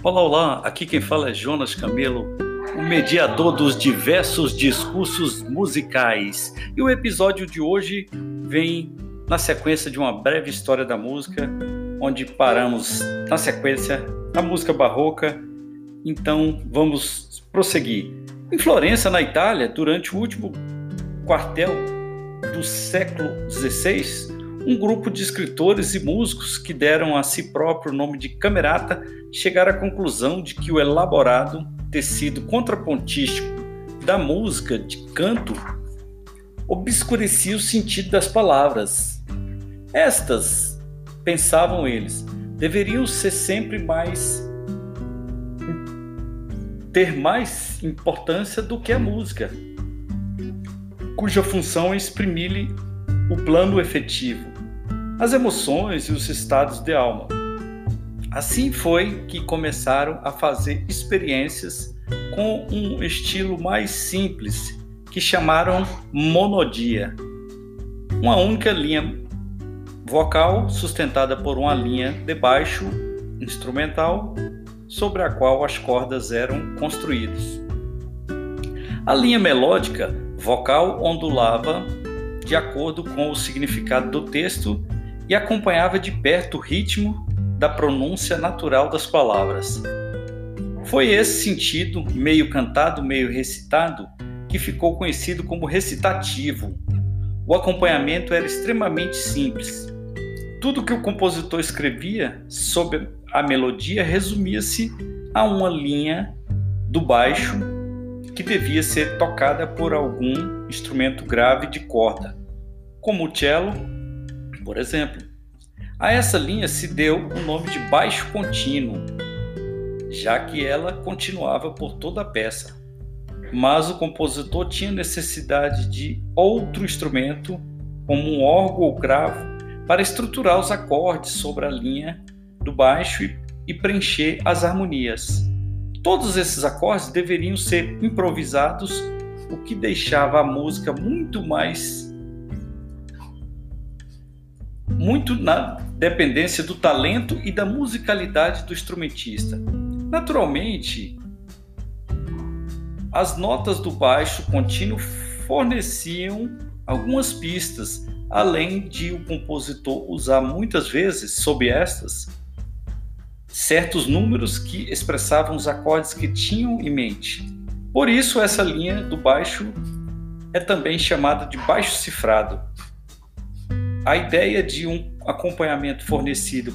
Olá, olá, aqui quem fala é Jonas Camelo, o mediador dos diversos discursos musicais. E o episódio de hoje vem na sequência de uma breve história da música, onde paramos na sequência da música barroca. Então vamos prosseguir. Em Florença, na Itália, durante o último quartel do século XVI, um grupo de escritores e músicos que deram a si próprio o nome de camerata chegaram à conclusão de que o elaborado tecido contrapontístico da música de canto obscurecia o sentido das palavras. Estas, pensavam eles, deveriam ser sempre mais ter mais importância do que a música, cuja função é exprimir-lhe o plano efetivo as emoções e os estados de alma. Assim foi que começaram a fazer experiências com um estilo mais simples que chamaram monodia. Uma única linha vocal sustentada por uma linha de baixo instrumental sobre a qual as cordas eram construídas. A linha melódica vocal ondulava de acordo com o significado do texto e acompanhava de perto o ritmo da pronúncia natural das palavras. Foi esse sentido, meio cantado, meio recitado, que ficou conhecido como recitativo. O acompanhamento era extremamente simples. Tudo que o compositor escrevia sobre a melodia resumia-se a uma linha do baixo que devia ser tocada por algum instrumento grave de corda, como o cello por exemplo. A essa linha se deu o nome de baixo contínuo, já que ela continuava por toda a peça. Mas o compositor tinha necessidade de outro instrumento, como um órgão ou cravo, para estruturar os acordes sobre a linha do baixo e preencher as harmonias. Todos esses acordes deveriam ser improvisados, o que deixava a música muito mais muito na dependência do talento e da musicalidade do instrumentista. Naturalmente, as notas do baixo contínuo forneciam algumas pistas, além de o compositor usar muitas vezes, sob estas, certos números que expressavam os acordes que tinham em mente. Por isso, essa linha do baixo é também chamada de baixo cifrado. A ideia de um acompanhamento fornecido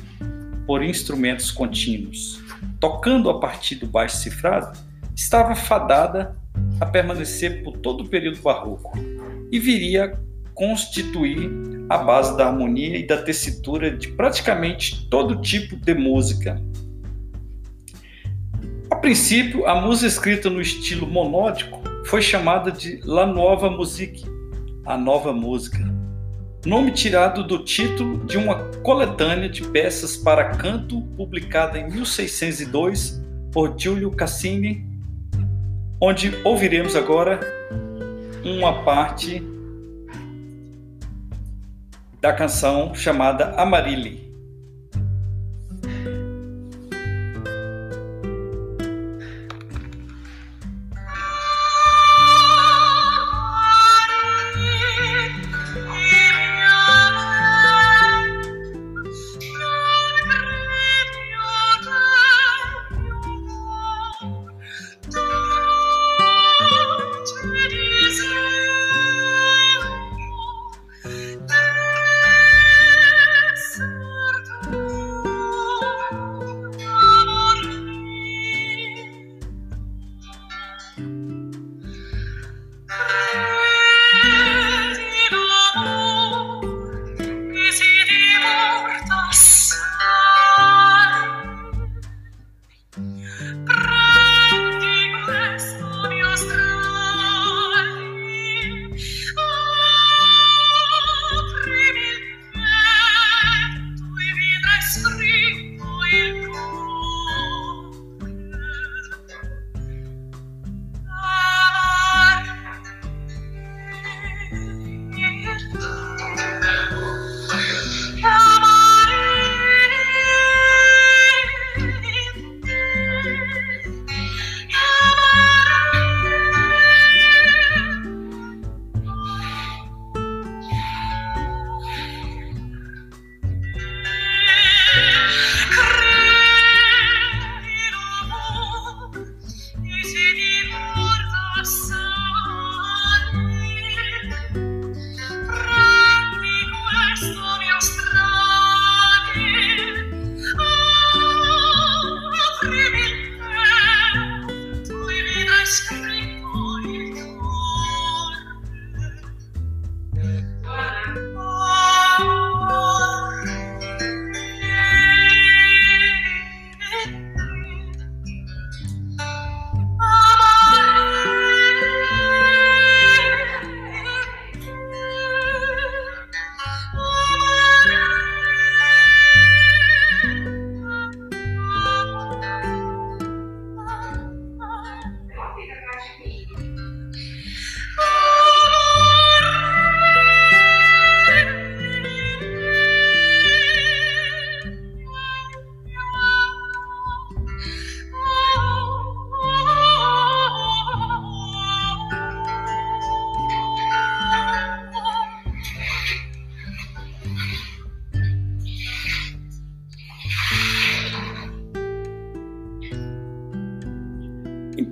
por instrumentos contínuos, tocando a partir do baixo cifrado, estava fadada a permanecer por todo o período barroco e viria constituir a base da harmonia e da tessitura de praticamente todo tipo de música. A princípio, a música escrita no estilo monódico foi chamada de La Nova Musique, a nova música nome tirado do título de uma coletânea de peças para canto publicada em 1602 por Giulio Cassini, onde ouviremos agora uma parte da canção chamada Amarilli.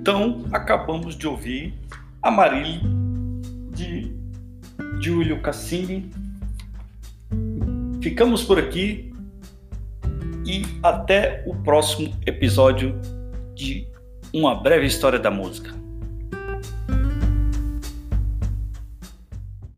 Então, acabamos de ouvir a Marília de Giulio Cassini. Ficamos por aqui e até o próximo episódio de Uma Breve História da Música.